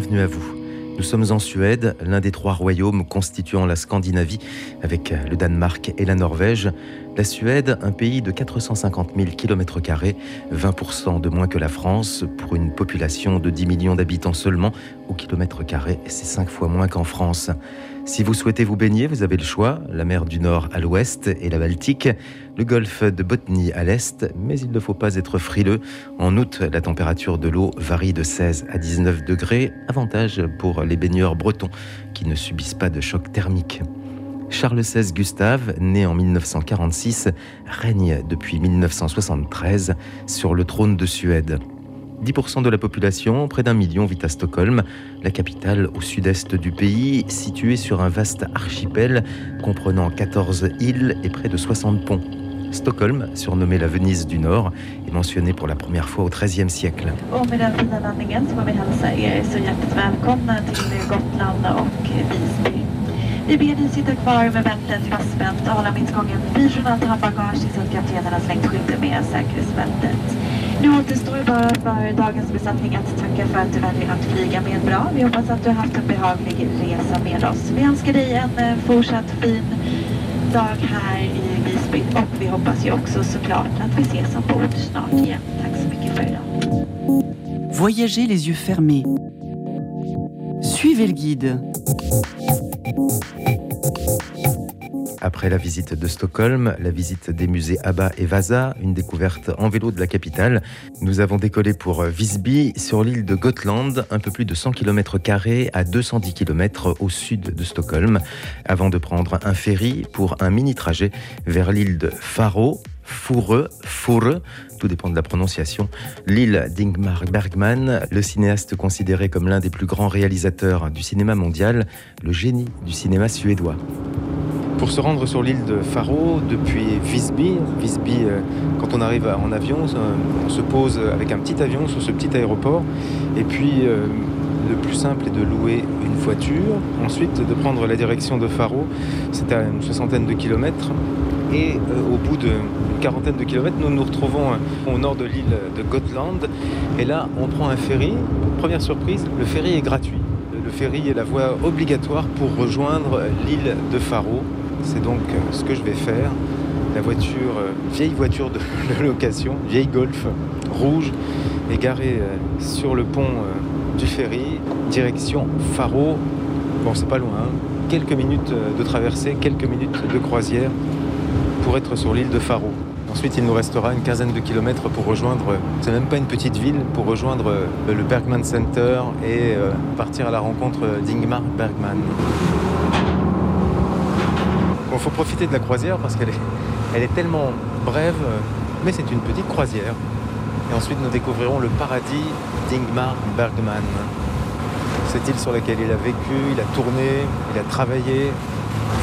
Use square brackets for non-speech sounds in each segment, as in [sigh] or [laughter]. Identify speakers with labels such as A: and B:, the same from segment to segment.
A: bienvenue à vous. Nous sommes en Suède, l'un des trois royaumes constituant la Scandinavie, avec le Danemark et la Norvège. La Suède, un pays de 450 000 km, 20% de moins que la France, pour une population de 10 millions d'habitants seulement, au kilomètre carré, c'est 5 fois moins qu'en France. Si vous souhaitez vous baigner, vous avez le choix, la mer du Nord à l'ouest et la Baltique, le golfe de Botnie à l'est, mais il ne faut pas être frileux. En août, la température de l'eau varie de 16 à 19 degrés, avantage pour les baigneurs bretons qui ne subissent pas de choc thermique. Charles XVI Gustave, né en 1946, règne depuis 1973 sur le trône de Suède. 10% de la population, près d'un million, vit à Stockholm, la capitale au sud-est du pays, située sur un vaste archipel comprenant 14 îles et près de 60 ponts. Stockholm, surnommée la Venise du Nord, est mentionnée pour la première fois au XIIIe siècle.
B: Vi ber dig sitta kvar med bältet fastspänt och hålla mittgången fri från allt handbagage tills att kaptenen har slängt skyddet med säkerhetsbältet. Nu återstår bara för dagens besättning att tacka för att du väljer att flyga med bra. Vi hoppas att du har haft en behaglig resa med oss. Vi önskar dig en eh, fortsatt fin dag här i Visby och vi hoppas ju också såklart att vi ses ombord snart igen. Tack så mycket för idag.
C: Voyagez les yeux fermés. Suivez le guide.
A: Après la visite de Stockholm, la visite des musées Abba et Vasa, une découverte en vélo de la capitale, nous avons décollé pour Visby sur l'île de Gotland, un peu plus de 100 km à 210 km au sud de Stockholm, avant de prendre un ferry pour un mini trajet vers l'île de Faro, Foureux, Foureux, tout dépend de la prononciation, l'île d'Ingmar Bergman, le cinéaste considéré comme l'un des plus grands réalisateurs du cinéma mondial, le génie du cinéma suédois. Pour se rendre sur l'île de Faro depuis Visby, Visby, euh, quand on arrive en avion, on se pose avec un petit avion sur ce petit aéroport, et puis euh, le plus simple est de louer une voiture, ensuite de prendre la direction de Faro, c'est à une soixantaine de kilomètres, et euh, au bout d'une quarantaine de kilomètres, nous nous retrouvons au nord de l'île de Gotland. Et là, on prend un ferry. Première surprise, le ferry est gratuit. Le ferry est la voie obligatoire pour rejoindre l'île de Faro. C'est donc ce que je vais faire. La voiture, vieille voiture [laughs] de, location, vieille Golf rouge, est garée sur le pont du ferry, direction Faro. Bon, c'est pas loin, hein. quelques minutes de traversée, quelques minutes de croisière pour être sur l'île de Faro. Ensuite, il nous restera une quinzaine de kilomètres pour rejoindre, c'est même pas une petite ville, pour rejoindre le Bergman Center et partir à la rencontre d'Ingmar Bergman. Bon, faut profiter de la croisière parce qu'elle est, est tellement brève, mais c'est une petite croisière. Et ensuite, nous découvrirons le paradis d'Ingmar Bergman. Cette île sur laquelle il a vécu, il a tourné, il a travaillé,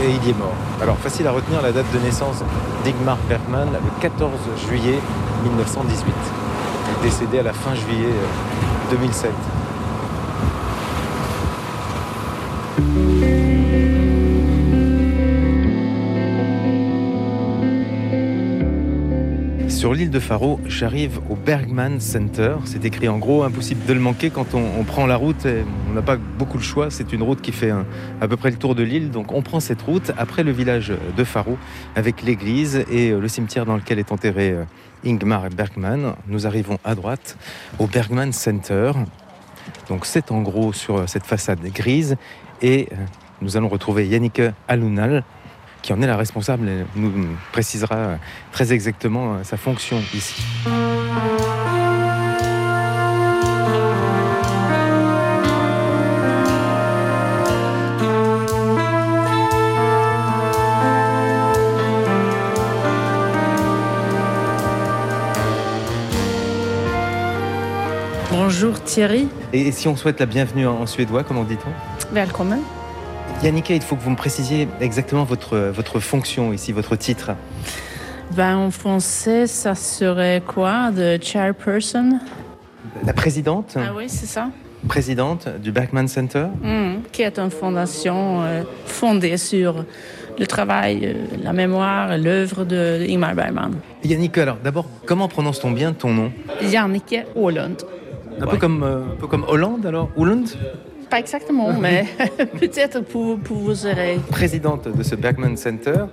A: et il y est mort. Alors facile à retenir la date de naissance d'Igmar Bergman, le 14 juillet 1918. Il est décédé à la fin juillet 2007. Sur l'île de Faro, j'arrive au Bergman Center. C'est écrit en gros, impossible de le manquer quand on, prend la route. On n'a pas beaucoup le choix. C'est une route qui fait un, à peu près le tour de l'île. Donc on prend cette route après le village de Faro avec l'église et le cimetière dans lequel est enterré Ingmar Bergman. Nous arrivons à droite au Bergman Center. Donc c'est en gros sur cette façade grise et nous allons retrouver Yannick Alunal qui en est la responsable et nous précisera très exactement sa fonction ici.
D: Bonjour Thierry.
A: Et si on souhaite la bienvenue en suédois, comment dit-on?
D: Välkommen.
A: Yannicka, il faut que vous me précisiez exactement votre, votre fonction ici, votre titre.
D: Ben, en français, ça serait quoi De chairperson?
A: La présidente
D: Ah oui, c'est ça.
A: Présidente du Bergman Center
D: Mmh, qui est une fondation euh, fondée sur le travail, euh, la mémoire, l'œuvre de Ingmar Bergman.
A: Yannick, alors d'abord, comment prononce-t-on bien ton nom?
D: Jannike Ålund.
A: un, peu comme, euh, un peu comme Hollande alors? Hollande?
D: Pas exactement, mais [laughs] peut-être pour, pour vous oreilles.
A: Présidente de ce Bergman Center.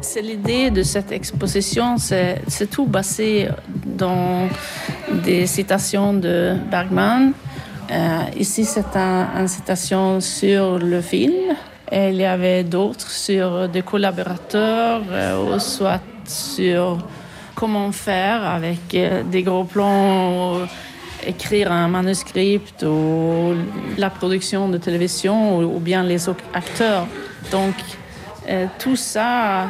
D: C'est l'idée de cette exposition, c'est tout basé dans des citations de Bergman. Euh, ici, c'est un, une citation sur le film. Il y avait d'autres sur des collaborateurs, euh, ou soit sur comment faire avec euh, des gros plans, écrire un manuscrit ou la production de télévision ou, bien les acteurs. Donc, tout ça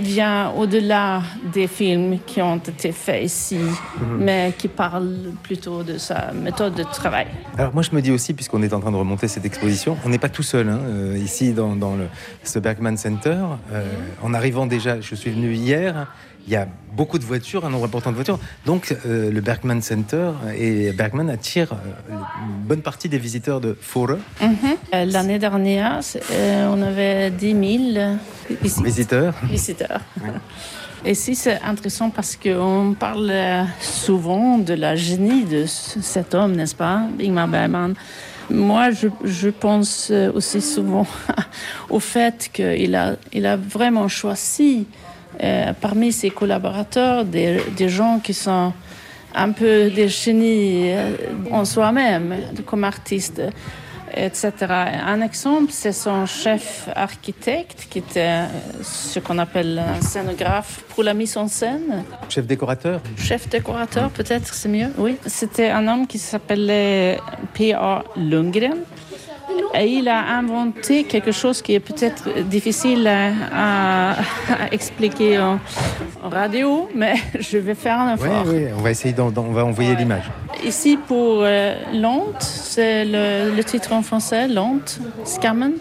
D: vient au-delà des films qui ont été faits ici, mais qui parlent plutôt de sa méthode de travail.
A: Alors moi je me dis aussi, puisqu'on est en train de remonter cette exposition, on n'est pas tout seul hein, euh, ici dans, dans le, ce Bergman Center. Euh, en arrivant déjà, je suis venu hier, il y a beaucoup de voitures, un nombre important de voitures. Donc euh, le Bergman Center et Bergman attire euh, une bonne partie des visiteurs de Fore,
D: Euh, L'année dernière, euh, on avait 10 000 ici.
A: visiteurs.
D: visiteurs. [laughs] Et si c'est intéressant parce qu'on parle souvent de la génie de cet homme, n'est-ce pas, Ingmar Bergman? Moi, je, je pense aussi souvent [laughs] au fait qu'il a, il a vraiment choisi euh, parmi ses collaborateurs des, des gens qui sont un peu des génies euh, en soi-même, comme artistes etc. Un exemple, c'est son chef architecte, qui était euh, ce qu'on appelle un scénographe pour la mise en scène.
A: Chef décorateur
D: Chef décorateur, peut-être, c'est mieux. Oui. C'était un homme qui s'appelait P.A. Lundgren. Et il a inventé quelque chose qui est peut-être difficile à, expliquer en, en radio, mais [laughs] je vais faire un
A: Oui,
D: effort.
A: oui, on va essayer, d'en- on va envoyer l'image.
D: Ici, pour euh, Lente, c'est le, le titre en français, Lente, Skammen,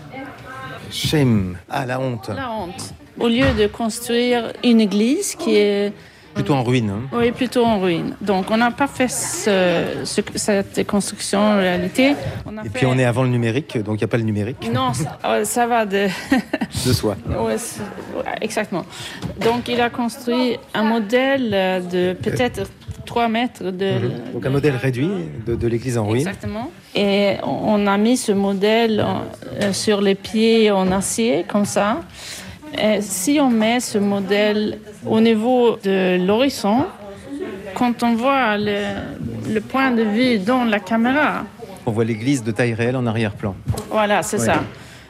A: Shame, ah la honte,
D: la honte. Au lieu de construire une église qui est
A: plutôt en ruine. hein.
D: oui, plutôt en ruine. Donc, on n'a pas fait ce- ce- cette construction en réalité. On a
A: Et
D: fait-
A: puis on est avant le numérique, donc il n'y a pas le numérique
D: Non, ça, [laughs] ça va de... [laughs]
A: de soi.
D: Exactement. Donc, il a construit un modèle euh, de peut-être 3 mètres de...
A: Mhm. Donc
D: de
A: un modèle réduit de, de l'église en ruine.
D: Exactement. Et on a mis ce modèle euh, sur les pieds en acier, comme ça. Et si on met ce modèle au niveau de l'horizon, quand on voit le, le point de vue dans la caméra,
A: On voit l'église de taille réelle en arrière-plan.
D: voilà, c'est
A: Ouais.
D: ça.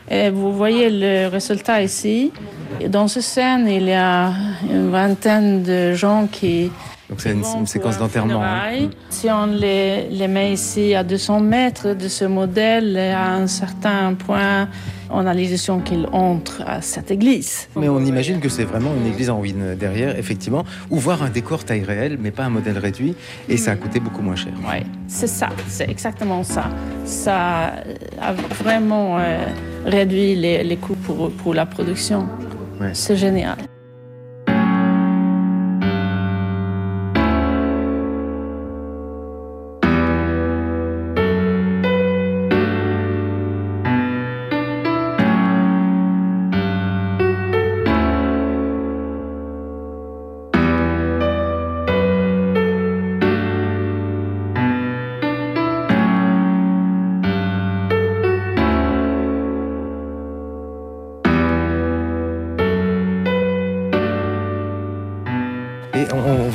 D: Et vous voyez le résultat ici. Et dans cette scène, il y a une vingtaine de gens qui
A: Donc c'est une, séquence d'enterrement. hein.
D: funérail. Si on les, les met ici à 200 mètres de ce modèle, à un certain point, on a l'illusion qu'il entre à cette église.
A: Mais on imagine que c'est vraiment une église en ruine derrière, effectivement, ou voir un décor taille réelle, mais pas un modèle réduit, et ça a coûté beaucoup moins cher.
D: Oui, c'est ça, c'est exactement ça. Ça a vraiment euh, réduit les, les coûts pour, pour la production.
A: Ouais.
D: C'est génial.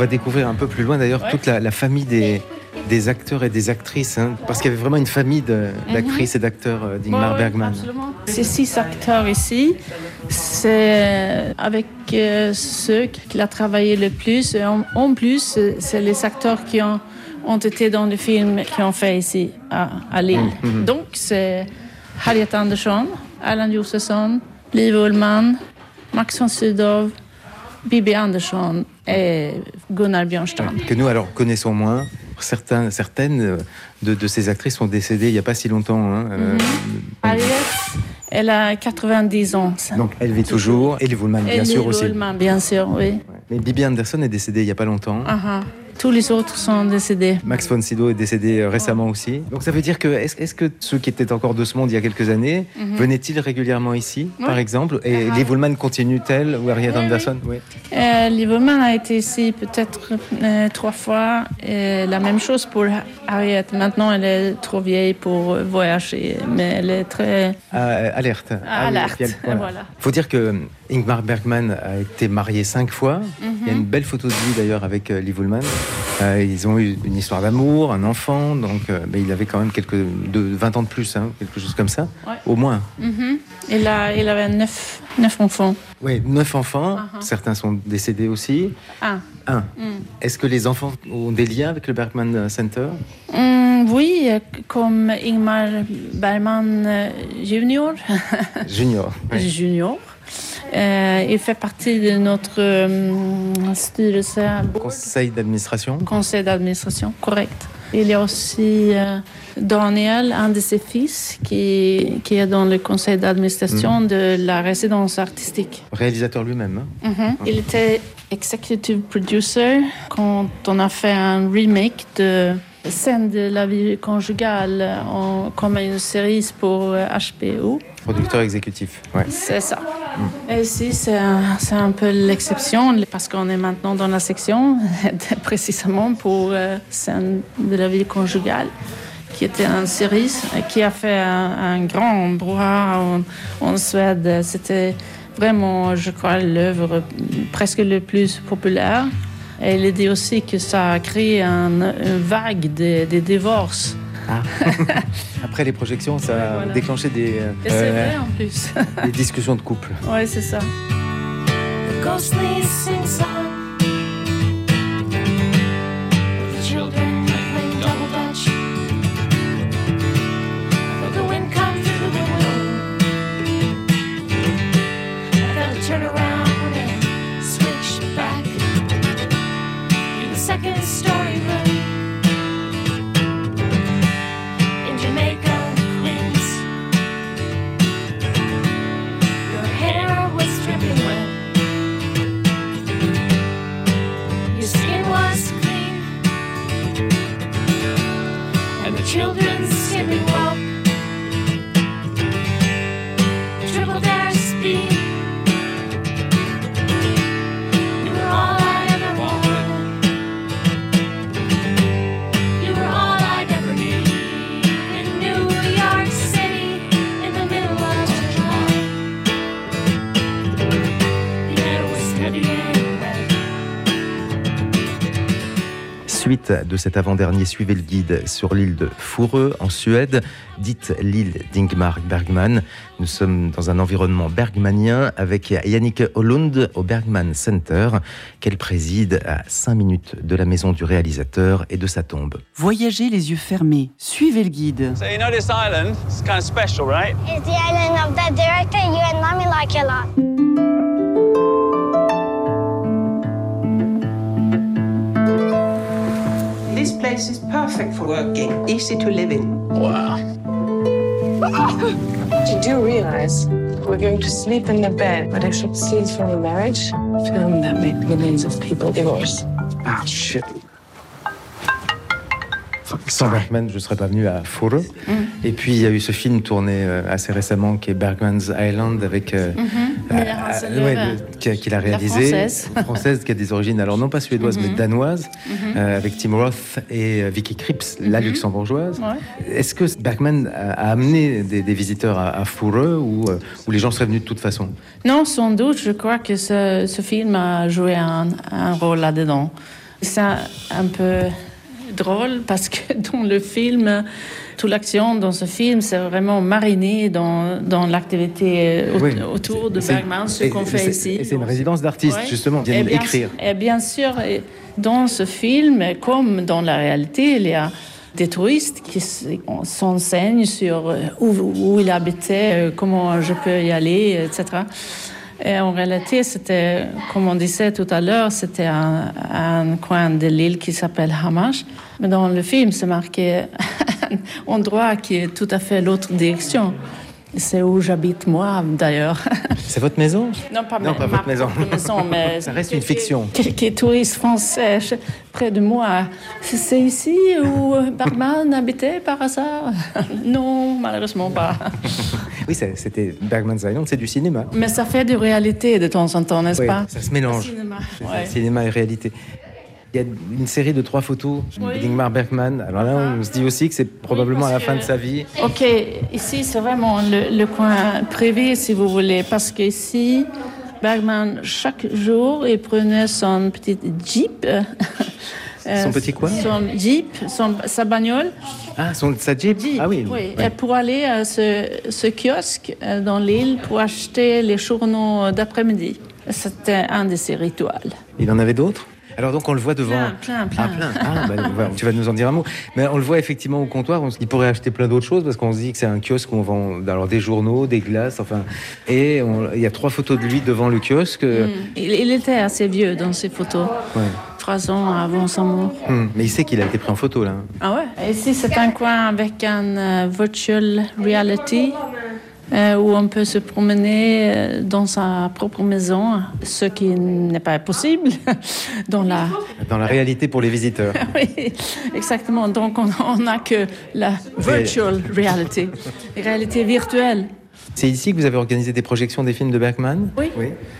A: Va découvrir un peu plus loin d'ailleurs
D: Ouais.
A: toute la, la famille des, des acteurs et des actrices, hein, parce qu'il y avait vraiment une famille de- d'actrices et d'acteurs euh, d'Ingmar Bergman.
D: Ces six acteurs ici, c'est avec euh, ceux qu'il a travaillé le plus. Et en, en plus, c'est- les acteurs qui ont, ont été dans le film qui ont fait ici à, à Lille.
A: Mhm.
D: Donc, c'est Harriet Andersson, Allan Josefsson, Liv Ullmann, Max von Sydow, Bibi Andersson et Gunnar Björnstrand.
A: que nous alors connaissons moins. Certains, certaines de, de ces actrices sont décédées il n'y a pas si longtemps. hein, euh,
D: Harriet, elle a 90 ans.
A: Donc elle vit toujours. Et Woolman, bien sûr aussi.
D: Bien sûr, oui.
A: Mais Bibi Anderson est décédée il n'y a pas longtemps.
D: Ah, ah. Tous les autres sont décédés.
A: Max von Sydow est décédé euh, récemment aussi. Donc ça veut dire que est-ce que ceux qui étaient encore de ce monde il y a quelques années
D: Mhm.
A: venaient-ils régulièrement ici,
D: Oui.
A: par exemple? Et
D: Ah.
A: Liv Ullmann continue-t-elle ou Harriet
D: Oui,
A: Anderson? Oui.
D: Euh, Lieberman a été ici peut-être euh, trois fois. Et la même chose pour Harriet. Maintenant, elle est trop vieille pour voyager, mais elle est très
A: Ah, euh, alerte. Ah
D: alerte.
A: elle- voilà. [laughs]
D: Voilà.
A: faut dire que Ingmar Bergman a été marié cinq fois. Il y a une belle photo de lui d'ailleurs avec euh, Liv Ullmann. Euh, ils ont eu une histoire d'amour, un enfant, donc euh, mais il avait quand même quelques de 20 ans de plus, hein, quelque chose comme ça,
D: Ouais.
A: au moins.
D: Mhm. il, a, il avait neuf, neuf enfants.
A: Oui, neuf enfants.
D: Uh-huh.
A: Certains sont décédés aussi.
D: Ah.
A: Un.
D: Mm.
A: Est-ce que les enfants ont des liens avec le Bergman Center?
D: Mm, oui, comme Ingmar Bergman Junior.
A: Junior. [laughs] oui.
D: Junior. Euh, il fait partie de notre euh, styrelse,
A: Conseil d'administration.
D: conseil d'administration, correct. Il y a aussi euh, Daniel, un de ses fils, qui, qui est dans le conseil d'administration de la résidence artistique.
A: Réalisateur lui-même. hein.
D: Mhm. Il était executive producer quand on a fait un remake de Scène de la vie conjugale en- comme une série pour euh, HBO.
A: Producteur exécutif. Ouais.
D: C'est ça. Et ici, c'est un, un peu l'exception parce qu'on est maintenant dans la section [laughs] précisément pour euh, Scène de la vie conjugale qui était une série euh, qui a fait un, un grand brouhaha en, en Suède. C'était vraiment, je crois, l'œuvre presque le plus populaire. Et il dit aussi que ça a créé un- une vague de, de divorces. [laughs]
A: Après les projections, ça a
D: Voilà.
A: déclenché des, euh,
D: Et c'est vrai en plus.
A: des discussions de couple.
D: oui, c'est ça.
A: De cet avant-dernier, suivez le guide sur l'île de Foureux, en Suède, dite l'île d'Ingmar Bergman. Nous sommes dans un environnement bergmanien avec Yannick Hollund au Bergman Center, qu'elle préside à 5 minutes de la maison du réalisateur et de sa tombe.
C: Voyagez les yeux fermés, suivez le guide.
E: So you know this island? It's kind of special, right?
F: It's the island of the director you and mommy like a lot.
G: Place is perfect for working, easy to live in. Wow.
H: Did you do realize we're going to sleep in the bed, but I shot scenes from a marriage film that made millions of people divorce.
A: Ah, shit. Sans Bergman, je ne serais pas venu à Foureux. Et puis, il y a eu ce film tourné euh, assez récemment qui est Bergman's Island avec. euh, euh,
D: Hansen-Løve.
A: ouais, le- qui a- qu'il a réalisé.
D: française.
A: Une française qui a des origines, alors non pas suédoises, mais danoises,
D: Mhm.
A: euh, avec Tim Roth et euh, Vicky Krieps, la luxembourgeoise.
D: Ouais.
A: Est-ce que Bergman a, amené des, des visiteurs à, à ou, euh, ou les gens seraient venus de toute façon?
D: Non, sans doute, je crois que ce, ce film a joué un, un rôle là-dedans. C'est un peu drôle parce que [laughs] dans le film, toute l'action dans ce film, c'est vraiment mariné dans, dans l'activité euh, au-
A: Oui.
D: autour de Bergman, ce qu'on fait ici.
A: Et c'est une résidence d'artistes,
D: Ouais.
A: justement, qui
D: Et bien,
A: écrire.
D: Et bien sûr, dans ce film, comme dans la réalité, il y a des touristes qui s'enseignent sur euh, où, où il habitait, euh, comment je peux y aller, etc. Et en réalité, c'était, comme on disait tout à l'heure, c'était un, un coin de l'île qui s'appelle Hamash. Mais dans le film, c'est marqué [laughs] un endroit qui est tout à fait l'autre direction. C'est où j'habite moi, d'ailleurs. [laughs]
A: C'est votre maison?
D: Non, pas,
A: Non,
D: ma-
A: pas
D: ma
A: votre maison.
D: maison, mais [laughs]
A: Ça reste une fiction.
D: Quelques touristes français près de moi. C'est c'est ici où Bergman habitait par hasard? Non, malheureusement pas.
A: Oui, c'était Bergman's Island, c'est du cinéma.
D: Mais ça fait de réalité de temps en temps, n'est-ce
A: Oui,
D: pas
A: ça se mélange.
D: Cinéma,
A: C'est
D: ouais.
A: Cinéma et réalité. Il y a une série de trois photos
D: Oui.
A: d'Ingmar Bergman. Alors là, on se dit aussi que c'est probablement à la fin de sa vie.
D: Ok, ici c'est vraiment le, le coin privé si vous voulez, parce qu'ici, Bergman, chaque jour, il prenait son petit jeep. [laughs] euh,
A: Son petit quoi
D: Son jeep, son, sa bagnole.
A: Ah, son, sa Jeep
D: Jeep,
A: Ah oui.
D: Et pour aller à ce, ce kiosque euh, dans l'île pour acheter les journaux d'après-midi. C'était un de ses rituels.
A: Il en avait d'autres? Alors donc on le voit devant.
D: Plein, plein,
A: Ah,
D: plein.
A: plein. Ah, bah, voilà, tu vas nous en dire un mot. Mais on le voit effectivement au comptoir. On se dit, il pourrait acheter plein d'autres choses parce qu'on se dit que c'est un kiosque où on vend alors, des journaux, des glaces, enfin. Et on- il y a trois photos de lui devant le kiosque.
D: Mm. Il, il était assez vieux dans ses photos,
A: Ouais.
D: trois ans avant sa mort.
A: Hum, Mais il sait qu'il a été pris en photo là.
D: Ah ouais? Ici, c'est un coin avec un euh, virtual reality euh, où on peut se promener euh, dans sa propre maison, ce qui n'est pas possible [laughs] dans la...
A: Dans la réalité pour les visiteurs. [laughs]
D: Oui, exactement. Donc, on n'a que la virtual reality, réalité virtuelle.
A: C'est ici que vous avez organisé des projections des films de Bergman
D: Oui.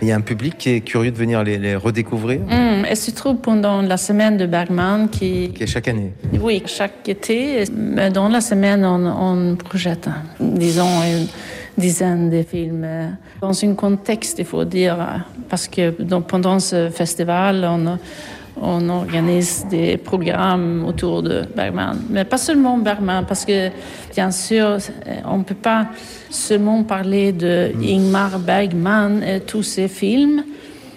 A: Il y a un public qui est curieux de venir les, les redécouvrir,
D: Hum, et se trouve pendant la semaine de Bergman qui...
A: qui est chaque année.
D: Oui, chaque été, dans la semaine, on, on projette, disons, une dizaine de films dans un contexte, il faut dire, parce que pendant ce festival, on, on organise des programmes autour de Bergman. Mais pas seulement Bergman, parce que, bien sûr, on ne peut pas seulement parler de Ingmar Bergman et tous ses films.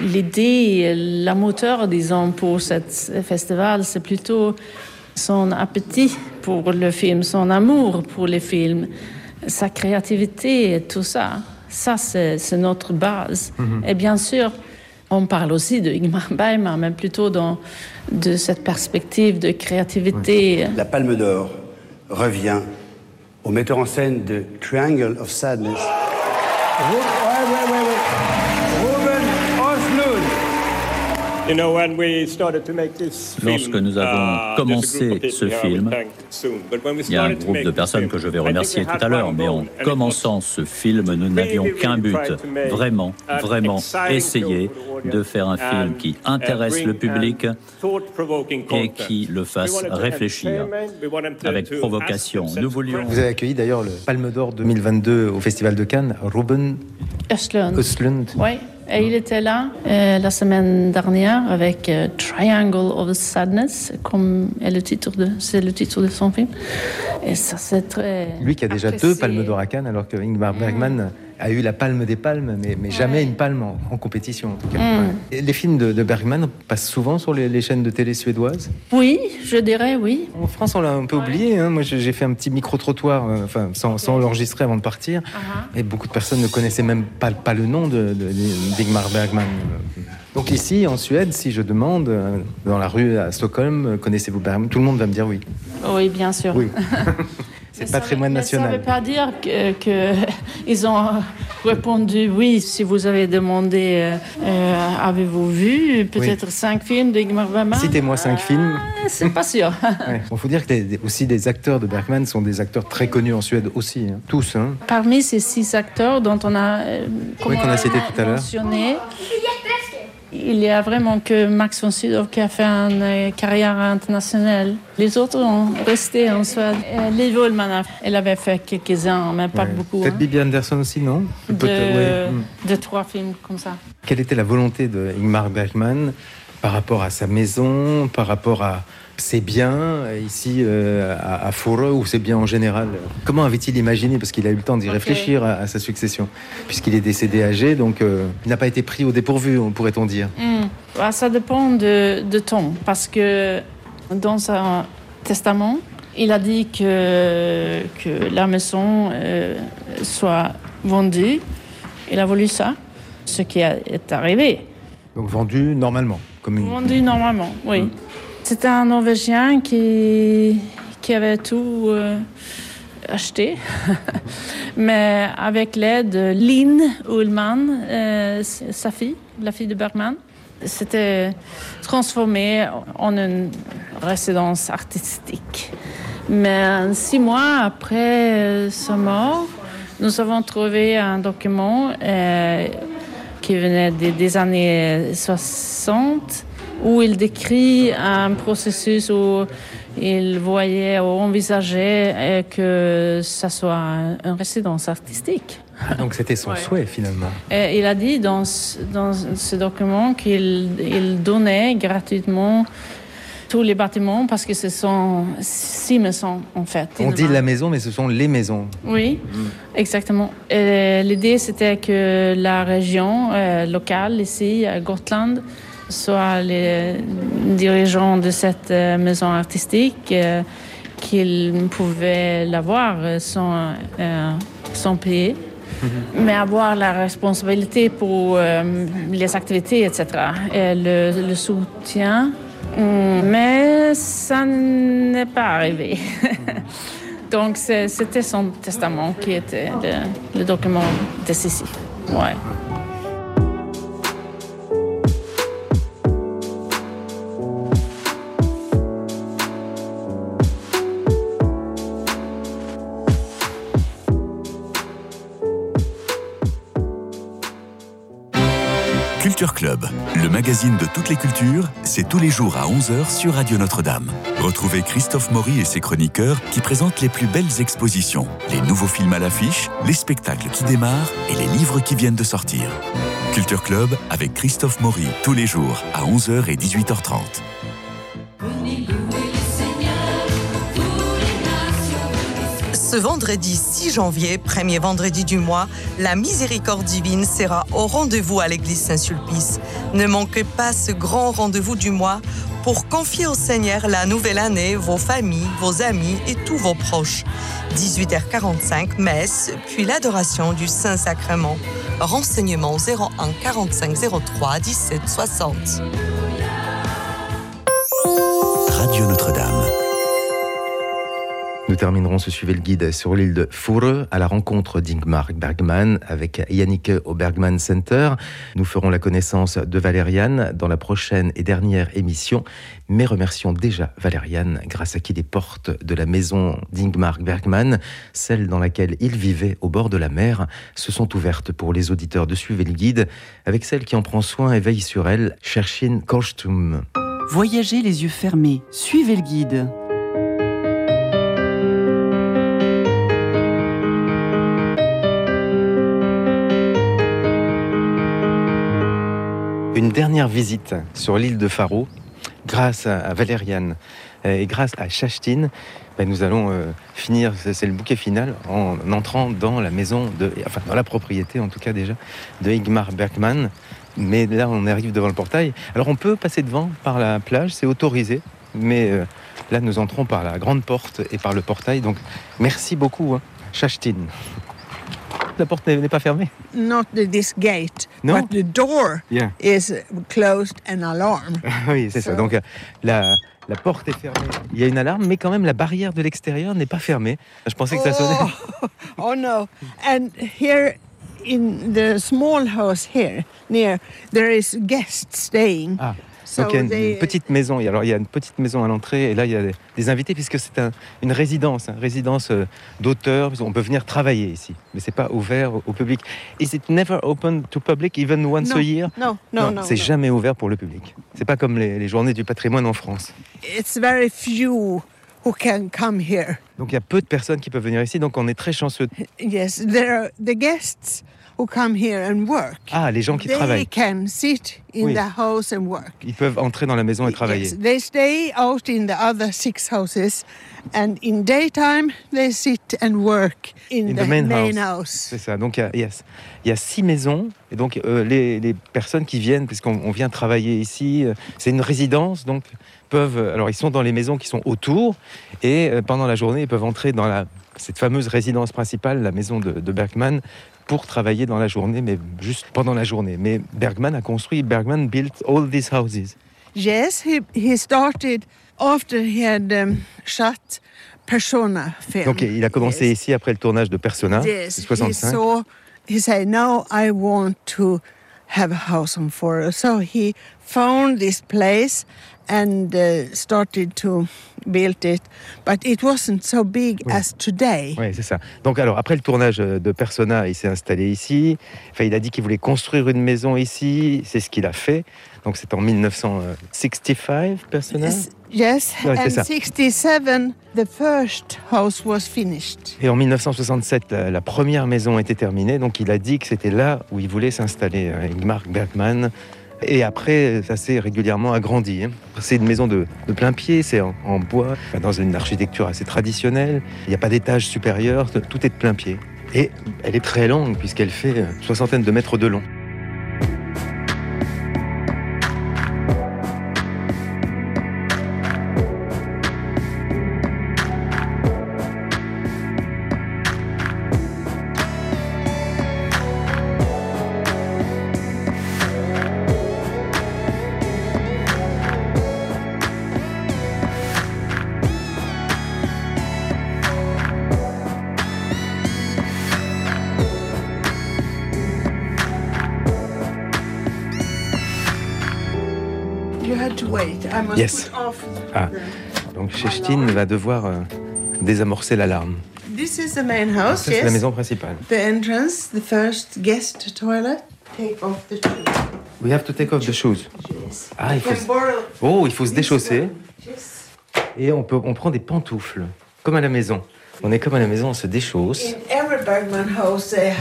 D: L'idée, la moteur, disons, pour ce festival, c'est plutôt son appétit pour le film, son amour pour les films, sa créativité et tout ça. Ça, c'est notre base. Et bien sûr, on parle aussi de Ingmar [laughs] Bergman, mais plutôt dans, de cette perspective de créativité.
I: La Palme d'Or revient au metteur en scène de Triangle of Sadness.
J: Lorsque nous avons
K: uh,
J: commencé ce
K: a group of people
J: film, il y a un groupe de
K: this
J: personnes
K: film,
J: que je vais remercier
K: we
J: tout
K: had
J: à l'heure,
K: one
J: mais en commençant ce film, nous n'avions
K: really,
J: qu'un
K: really
J: but,
K: try to make
J: vraiment, vraiment essayer de faire un film
K: and,
J: qui
K: uh,
J: intéresse le public et qui le
K: We
J: fasse réfléchir avec provocation. Nous voulions
A: Vous avez accueilli d'ailleurs le Palme d'Or 2022 au Festival de Cannes, Ruben
D: Östlund.
A: Östlund.
D: Oui, et il était là euh, la semaine dernière avec euh, Triangle of Sadness, comme est le titre de, c'est le titre de son film. Et ça, c'est très.
A: Lui qui a déjà
D: apprécié.
A: deux Palmes d'Or à Cannes, alors que Ingmar Bergman a eu la palme des palmes, mais, mais jamais une palme en, en compétition en tout cas.
D: Mm.
A: Ouais. Les films de, de Bergman passent souvent sur les, les chaînes de télé suédoises.
D: Oui, je dirais oui.
A: En France, on l'a un peu oublié. hein. Moi, j'ai fait un petit micro-trottoir, euh, enfin, sans, sans l'enregistrer avant de partir.
D: Uh-huh.
A: Et beaucoup de personnes ne connaissaient même pas, pas le nom de, de- d'Ingmar Bergman. Donc ici, en Suède, si je demande, euh, dans la rue à Stockholm, euh, connaissez-vous Bergman? Tout le monde va me dire oui.
D: Oui, bien sûr.
A: Oui. [laughs] C'est patrimoine
D: Mais ça ne
A: national.
D: veut pas dire que, que [laughs] ils ont répondu oui. Si vous avez demandé, euh, euh, avez-vous vu peut-être cinq films d'Ingmar Bergman
A: Citez-moi cinq films.
D: Ah, C'est pas sûr. [laughs]
A: Ouais. Bon, faut dire que les- des- aussi des acteurs de Bergman sont des acteurs très connus en Suède aussi, hein. tous. Hein.
D: Parmi ces six acteurs dont on a, euh,
A: Oui, qu'on a cité tout à l'heure.
D: Il y a vraiment que Max von Sydow qui a fait une euh, carrière internationale. Les autres ont resté en Suède. Liv Ullmann, elle avait fait quelques-uns, mais pas
A: Ouais.
D: beaucoup.
A: Peut-être
D: hein.
A: Bibi Anderson aussi, non
D: de,
A: ouais. Hmm.
D: de trois films comme ça.
A: Quelle était la volonté de Ingmar Bergman par rapport à sa maison, par rapport à ses biens euh, ici euh, à, à Fårö ou ses biens en général Comment avait-il imaginé Parce qu'il a eu le temps d'y réfléchir à, à sa succession, puisqu'il est décédé âgé, donc euh, il n'a pas été pris au dépourvu, on pourrait-on dire.
D: Hmm. Bah, ça dépend de, de temps, parce que dans son testament, il a dit que, que la maison euh, soit vendue. Il a voulu ça, ce qui est arrivé.
A: Donc vendu normalement, comme une.
D: Vendu normalement, oui. C'était un Norvégien qui, avait tout euh, acheté. [laughs] Mais avec l'aide de Lynn Ullman, euh, sa fille, la fille de Bergman, c'était transformé en une résidence artistique. Mais six mois après euh, sa mort, nous avons trouvé un document qui venait des années 60 où il décrit un processus où il voyait ou envisageait euh, que ça soit un- une résidence artistique.
A: Ah, donc c'était son souhait finalement.
D: Et il a dit dans ce, dans ce document qu'il il donnait gratuitement tous les bâtiments parce que ce sont six maisons en fait.
A: On dit la maison, mais ce sont les maisons.
D: Oui, exactement. L'idée c'était que la région euh, locale ici à Gotland soit les dirigeants de cette euh, maison artistique euh, qu'ils pouvaient l'avoir euh, sans, euh, sans payer mais avoir la responsabilité pour euh, les activités, etc. Et le, le soutien. Hum, Mais ça n'est pas arrivé. [laughs] Donc c'est- c'était son testament qui était le, le document décisif. Ouais.
L: Culture Club, le magazine de toutes les cultures, c'est tous les jours à 11h sur Radio Notre-Dame. Retrouvez Christophe Maury et ses chroniqueurs qui présentent les plus belles expositions, les nouveaux films à l'affiche, les spectacles qui démarrent et les livres qui viennent de sortir. Culture Club avec Christophe Maury tous les jours à 11h et 18h30.
M: Ce vendredi 6 janvier, premier vendredi du mois, la miséricorde divine sera au rendez-vous à l'église Saint-Sulpice. Ne manquez pas ce grand rendez-vous du mois pour confier au Seigneur la nouvelle année, vos familles, vos amis et tous vos proches. 18h45, messe, puis l'adoration du Saint-Sacrement. Renseignements 01 45 03 17 60.
A: Nous terminerons ce suivez le guide sur l'île de Fure à la rencontre d'Ingmar Bergman avec Yannick au Bergman Center. Nous ferons la connaissance de Valériane dans la prochaine et dernière émission. Mais remercions déjà Valériane grâce à qui les portes de la maison d'Ingmar Bergman, celle dans laquelle il vivait au bord de la mer, se sont ouvertes pour les auditeurs de suivez le guide avec celle qui en prend soin et veille sur elle, Cherchin Korstum.
C: Voyagez les yeux fermés, suivez le guide.
A: Une dernière visite sur l'île de Faro, grâce à, Valériane euh, et grâce à Chastin, ben, nous allons euh, finir, c'est le bouquet final, en entrant dans la maison, de, enfin dans la propriété en tout cas déjà, de Igmar Bergman. Mais là, on arrive devant le portail. Alors on peut passer devant par la plage, c'est autorisé, mais euh, là, nous entrons par la grande porte et par le portail. Donc merci beaucoup, hein. La porte n'est pas fermée.
N: Not this gate,
A: No?
N: but the door
A: Yeah.
N: is closed and alarmed. [laughs]
A: oui, c'est ça.
N: So-
A: Donc euh, la, la porte est fermée. Il y a une alarme, mais quand même la barrière de l'extérieur n'est pas fermée. Je pensais que ça sonnait.
N: Oh, [laughs] oh no. And here in the small house here near, there is guests staying.
A: Ah. Donc il y a une, petite maison. Alors il y a une petite maison à l'entrée et là il y a des, invités puisque c'est un- une résidence, une résidence euh, d'auteurs. On peut venir travailler ici, mais c'est pas ouvert au, public. Is it never open to public even once
N: No,
A: a year?
N: No, no, no,
A: c'est jamais ouvert pour le public. C'est pas comme les, les journées du patrimoine en France.
N: It's very few who can come here.
A: Donc il y a peu de personnes qui peuvent venir ici. Donc on est très chanceux.
N: Yes, there are the guests who come here and work.
A: Ah, les gens qui
N: they
A: travaillent.
N: can sit in
A: Oui.
N: the house and work.
A: Ils peuvent entrer dans la maison et travailler.
N: Yes, they stay out in the other six houses, and in daytime they sit and work in,
A: In
N: the,
A: the main
N: main,
A: house.
N: house.
A: C'est ça. Donc il y a, il y a six maisons. Et donc euh, les, les personnes qui viennent, puisqu'on on vient travailler ici, euh, c'est une résidence, donc peuvent. euh, Alors ils sont dans les maisons qui sont autour, et euh, pendant la journée ils peuvent entrer dans la cette fameuse résidence principale, la maison de, de Bergman, pour travailler dans la journée, mais juste pendant la journée. Mais Bergman a construit, Bergman built all these houses.
N: Yes, he, he started after he had um, shut Persona film.
A: Donc il a commencé ici après le tournage de Persona,
N: Yes, he
A: 65.
N: saw. He said, "Now I want to have a house on Forest." So he found this place and uh, started to build it, but it wasn't so big as today.
A: Oui, c'est ça. Donc alors, après le tournage euh, de Persona, il s'est installé ici. Enfin, il a dit qu'il voulait construire une maison ici. C'est ce qu'il a fait. Donc c'est en 1965, Persona?
N: Yes,
A: Ouais,
N: and
A: ça.
N: 67, the first house was finished.
A: Et en 1967, la, la première maison était terminée. Donc il a dit que c'était là où il voulait s'installer, euh, Ingmar Bergman. Et après, ça s'est régulièrement agrandi. hein. C'est une maison de, de plein pied, c'est en, en bois, dans une architecture assez traditionnelle. Il n'y a pas d'étage supérieur, tout est de plein pied. Et elle est très longue puisqu'elle fait euh, soixantaine de mètres de long. Donc Chechtin va devoir euh, désamorcer l'alarme.
N: This is the main house.
A: Ça,
N: yes.
A: c'est la maison principale.
N: The entrance, the first guest toilet. Take off the shoes.
A: We have to take off the shoes. Ah, il faut, se- oh, il faut se déchausser.
N: Yes.
A: Et on, peut, on prend des pantoufles, comme à la maison. On est comme à la maison, on se déchausse.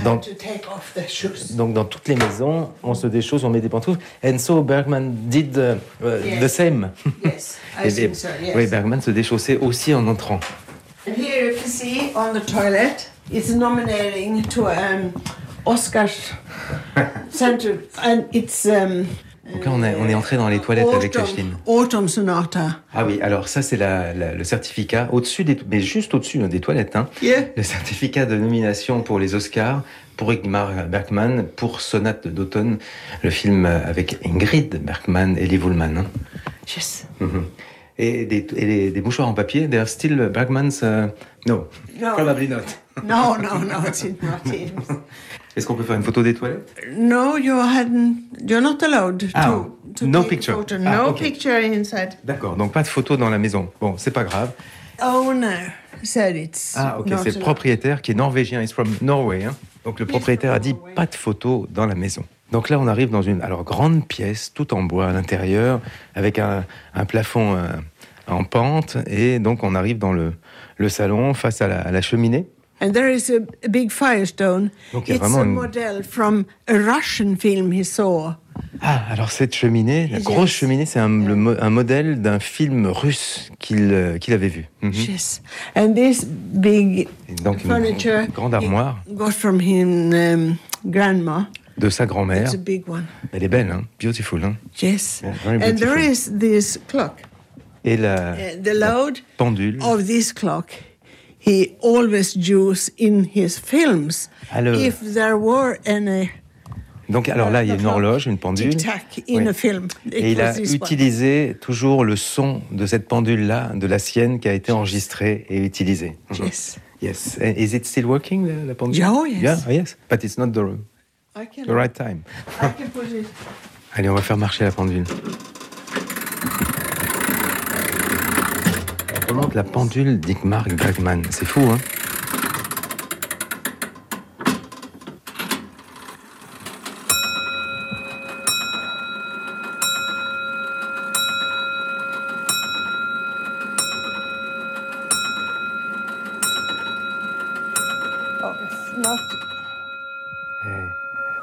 A: Dans-
N: to take off their shoes.
A: Donc dans toutes les maisons, on se déchausse, on met des pantoufles. And so Bergman did uh,
N: Yes.
A: the same.
N: Yes, I
A: Et-
N: think so, yes.
A: Oui, Bergman se déchaussait aussi en entrant.
N: And here you can see on the toilet, it's nominating to um, Oscars Center, and it's um,
A: Donc là, on est, on est entré dans les toilettes avec Chechtin.
N: autumn Sonata.
A: Ah oui, alors ça c'est la- la- le certificat au-dessus des, mais juste au-dessus hein, des toilettes. Hein,
N: Yeah.
A: le certificat de nomination pour les Oscars pour Ingmar Bergman pour Sonate d'automne, le film avec Ingrid Bergman et Liv Ullmann. hein.
N: Yes.
A: Mhm. Et, des, et les- des mouchoirs en papier, they are still Bergman's. uh, no,
N: No.
A: probably not.
N: No, no, no, it's not. [laughs]
A: Est-ce qu'on peut faire une photo des toilettes?
N: No, you hadn't. You're not allowed to.
A: Ah,
N: to
A: no picture.
N: photo.
A: Ah,
N: no picture inside.
A: D'accord, donc pas de photo dans la maison. Bon, c'est pas grave.
N: Owner said it's.
A: Ah, ok, c'est le propriétaire qui est norvégien, he's from Norway. hein. Donc le propriétaire a dit pas de photo dans la maison. Donc là, on arrive dans une alors grande pièce, tout en bois à l'intérieur, avec un, un plafond euh, en pente, et donc on arrive dans le, le salon face à la, à la cheminée.
N: And there is a, a big firestone.
A: Donc, il y a
N: it's
A: vraiment
N: a
A: une-
N: model from a Russian film he saw.
A: Ah, alors cette cheminée, la grosse cheminée, c'est un, mo- un modèle d'un film russe qu'il euh, qu'il avait vu. Mhm.
N: Yes. And this big
A: Et donc une
N: furniture
A: grande armoire
N: got from him um, grandma.
A: de sa grand-mère.
N: It's a big one.
A: Elle est belle, hein beautiful. Hein
N: Yes.
A: Yeah, very
N: and there is this clock.
A: Et la
N: Uh, the load
A: pendule.
N: of this clock he always used in his films.
A: Alors-
N: If there were any
A: Donc alors là, il y a une horloge, une pendule.
N: tic-tac in
A: Oui.
N: a film,
A: Et il a
N: this one.
A: utilisé toujours le son de cette pendule-là, de la sienne, qui a été enregistrée et utilisée. Mhm.
N: Yes.
A: Yes. Is it still working, la, la pendule?
N: Yeah, oh, yes.
A: Yeah, oh, yes. But it's not the, the right time.
N: I can put it.
A: Allez, on va faire marcher la pendule. Remonte la pendule d'Igmar Bergman. C'est fou, hein
N: Oh, not.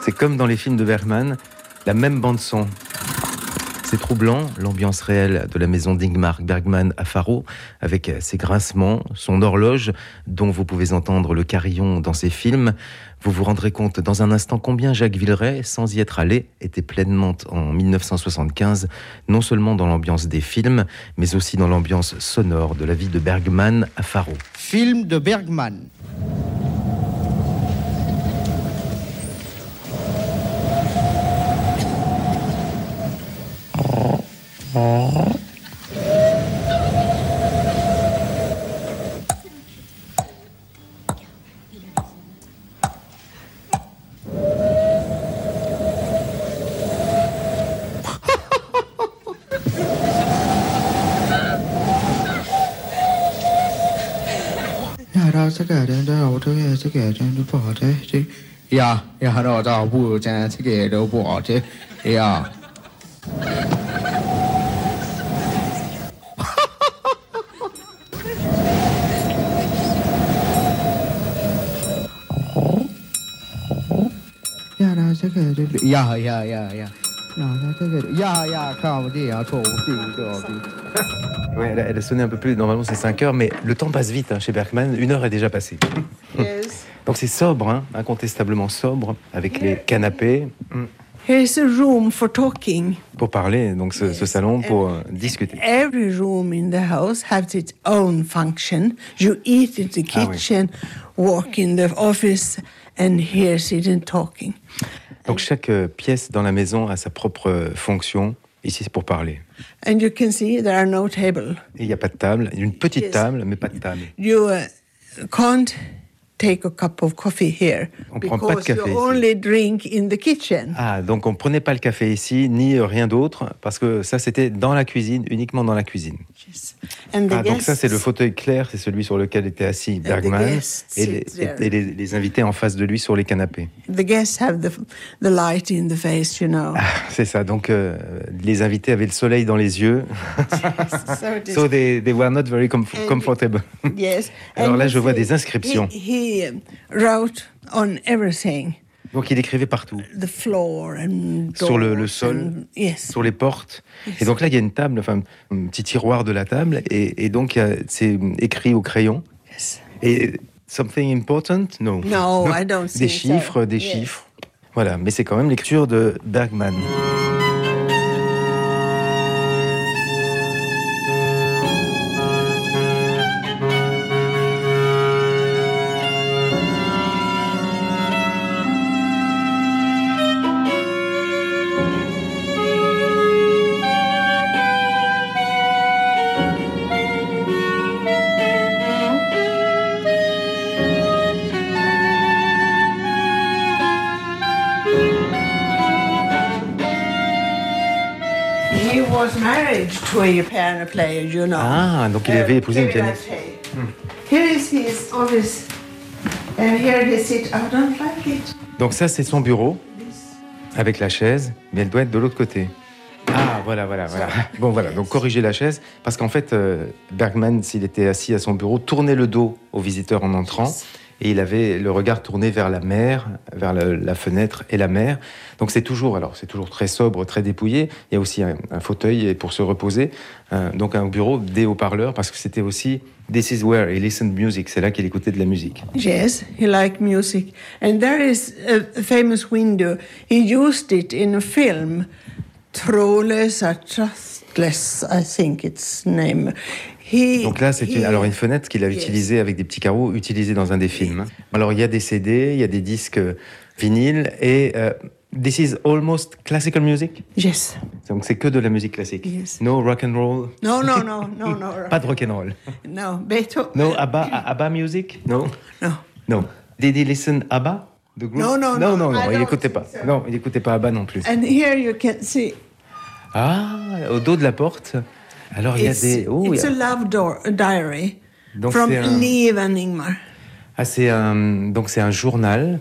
A: C'est comme dans les films de Bergman, la même bande son. C'est troublant, l'ambiance réelle de la maison d'Ingmar Bergman à Faro, avec ses grincements, son horloge, dont vous pouvez entendre le carillon dans ses films. Vous vous rendrez compte dans un instant combien Jacques Villeray, sans y être allé, était pleinement en 1975, non seulement dans l'ambiance des films, mais aussi dans l'ambiance sonore de la vie de Bergman à Faro.
O: Film de Bergman. ညာတော့စကတဲ့တော့တို့ရဲ့စကတဲ့တို့ပေါ့တဲ့ဒီရာရာတော့တော့ဘူးကျန်စကတဲ့တို့ပေါ့တဲ့အေး Ja, ja, ja, ja. Ja, ja,
A: Ouais, elle a, elle a sonné un peu plus. Normalement, c'est 5 heures, mais le temps passe vite hein, chez Bergman. Une heure est déjà passée.
N: Yes. [laughs]
A: Donc c'est sobre, hein, incontestablement sobre, avec les canapés.
N: Here's a room for talking.
A: Pour parler, donc ce, ce salon pour euh, discuter.
N: Every room in the house has its own function. You eat in the kitchen,
A: ah, oui.
N: walk in the office, and here sit and talking.
A: Donc chaque euh, pièce dans la maison a sa propre euh, fonction. Ici, c'est pour parler.
N: And you can see there are no table.
A: Et il n'y a pas de table. Une petite
N: Yes.
A: table, mais pas de table.
N: You uh, can't take a cup of coffee here
A: On prend pas de
N: because
A: café
N: you only drink in the kitchen.
A: Ah, donc on prenait pas le café ici, ni euh, rien d'autre, parce que ça, c'était dans la cuisine, uniquement dans la cuisine.
N: And the
A: Ah, donc ça, c'est le
N: guests-
A: fauteuil clair, c'est celui sur lequel était assis Bergman,
N: guests
A: et, les, et les- les invités en face de lui sur les canapés.
N: The guests have the, the light in the face, you know.
A: C'est ça, donc euh, les invités avaient le soleil dans les yeux,
N: so it is- [laughs]
A: so they, they were not very comf-
N: And-
A: comfortable.
N: yes.
A: Alors
N: And
A: là, je vois des inscriptions.
N: He, he wrote on everything,
A: Donc il écrivait partout,
N: the floor and
A: sur le, sol,
N: and- yes.
A: sur les portes. Et donc là, il y a une table, enfin un petit tiroir de la table, et, et donc c'est écrit au crayon. Et something important? No.
N: No, I don't [laughs]
A: Des
N: so.
A: chiffres, des chiffres. Voilà, mais c'est quand même lecture de Bergman.
N: Married to a piano player, you know.
A: Ah, donc il avait épousé une pianiste.
N: Here is his office, and here he sits. I don't like it.
A: Donc ça, c'est son bureau, avec la chaise, mais elle doit être de l'autre côté. Ah, voilà, voilà, voilà. Bon, voilà, donc corriger la chaise, parce qu'en fait, euh, Bergman, s'il était assis à son bureau, tournait le dos aux visiteurs en entrant, et il avait le regard tourné vers la mer, vers la, fenêtre et la mer. Donc c'est toujours, alors c'est toujours très sobre, très dépouillé. Il y a aussi un, fauteuil pour se reposer, euh, donc un bureau, des haut-parleurs, parce que c'était aussi This is where he listened music, c'est là qu'il écoutait de la musique.
N: Yes, he liked music. And there is a, famous window. He used it in a film, Trollless or Trustless, I think its name.
A: Donc là, c'est une, alors une fenêtre qu'il a
N: Yes.
A: utilisée avec des petits carreaux, utilisée dans un des films. Alors il y a des CD, il y a des disques euh, vinyles et euh, this is almost classical music?
N: Yes.
A: Donc c'est que de la musique classique.
N: Yes.
A: No rock and roll?
N: No, no, no, no, no. [laughs]
A: Pas de rock and roll.
N: No, Beethoven.
A: No ABBA, ABBA music? No.
N: No.
A: No. Did he listen ABBA? The group?
N: No, no,
A: non,
N: no,
A: non, non, il n'écoutait pas. Non, il n'écoutait pas ABBA non plus.
N: And here you can see
A: Ah, au dos de la porte. Alors il y a
N: it's,
A: des. Oh,
N: it's
A: a-
N: love diary
A: Donc
N: from
A: c'est un-
N: Liv and Ingmar.
A: Ah, c'est un, donc c'est un journal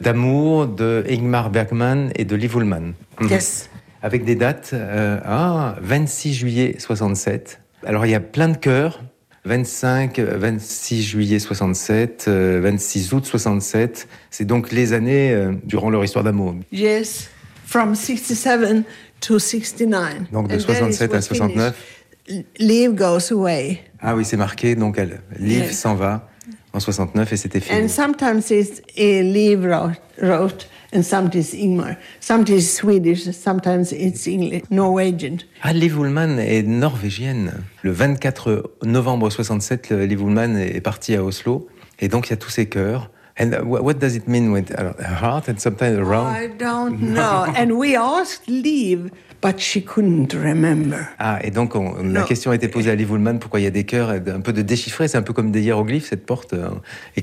A: d'amour de Ingmar Bergman et de Liv Ullmann. Mhm.
N: Yes.
A: Avec des dates, euh, ah, 26 juillet 67. Alors il y a plein de chœurs. 25, euh, 26 juillet 67, euh, 26 août 67. C'est donc les années euh, durant leur histoire d'amour.
N: Yes, from 67 to 69.
A: Donc de
N: And then it
A: 67 à
N: was
A: 69.
N: finished. Liv goes away.
A: Ah oui, c'est marqué. Donc elle, Liv s'en va en 69 et c'était fini.
N: And sometimes it's a Liv wrote, wrote and sometimes Ingmar. Sometimes it's Swedish, sometimes it's English, Norwegian.
A: Ah, Liv Ullmann est norvégienne. Le 24 novembre 67, le- Liv Ullmann est partie à Oslo. Et donc, il y a tous ces chœurs. And what does it mean with heart and sometimes a round?
N: I don't know. and we asked Liv, but she couldn't remember.
A: Ah, et donc, on- la question a été posée à Liv Ullmann pourquoi il y a des chœurs, et un peu de déchiffrer. C'est un peu comme des hiéroglyphes, cette porte, euh,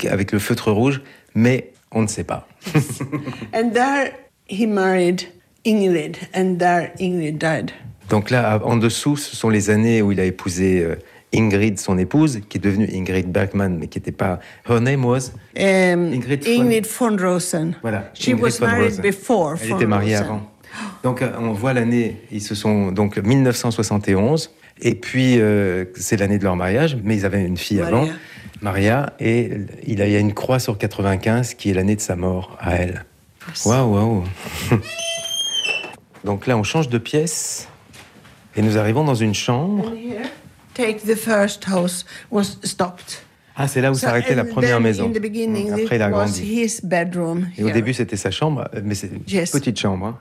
A: avec le feutre rouge. Mais on ne sait pas. [laughs]
N: And there he married Ingrid, and there Ingrid died.
A: Donc là, en dessous, ce sont les années où il a épousé euh, Ingrid, son épouse, qui est devenue Ingrid Bergman, mais qui n'était pas. Her name was.
N: Um,
A: Ingrid
N: Ingrid,
A: von-
N: von Rosen.
A: Voilà.
N: She
A: Ingrid
N: was
A: von
N: married
A: Rosen.
N: before.
A: Elle
N: von
A: était mariée
N: Rosen.
A: avant. Donc euh, on voit l'année, ils se sont donc 1971, et puis euh, c'est l'année de leur mariage, mais ils avaient une fille
N: Maria.
A: avant, Maria, et il y a une croix sur 95 qui est l'année de sa mort à elle. Waouh, waouh. [laughs] donc là on change de pièce et nous arrivons dans une chambre.
N: Take the first house was stopped.
A: Ah, c'est là où
N: So,
A: s'arrêtait la première maison.
N: In the beginning,
A: Après, il a
N: it was
A: grandi.
N: his bedroom.
A: Et au début, c'était sa chambre, mais c'est une
N: Yes.
A: petite chambre. hein.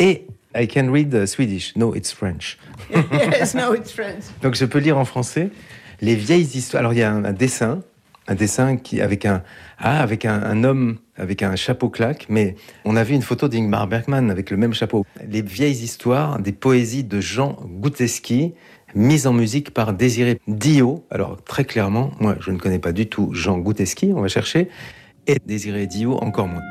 A: Et I can read Swedish. No, it's French.
N: yes, no, it's French. [laughs]
A: Donc je peux lire en français les vieilles histoires. Alors il y a un, un dessin, un dessin qui avec un ah avec un, un homme avec un chapeau claque, mais on a vu une photo d'Ingmar Bergman avec le même chapeau. Les vieilles histoires des poésies de Jean Gouteski, mises en musique par Désiré Dio. Alors très clairement, moi je ne connais pas du tout Jean Gouteski, on va chercher, et Désiré Dio encore moins.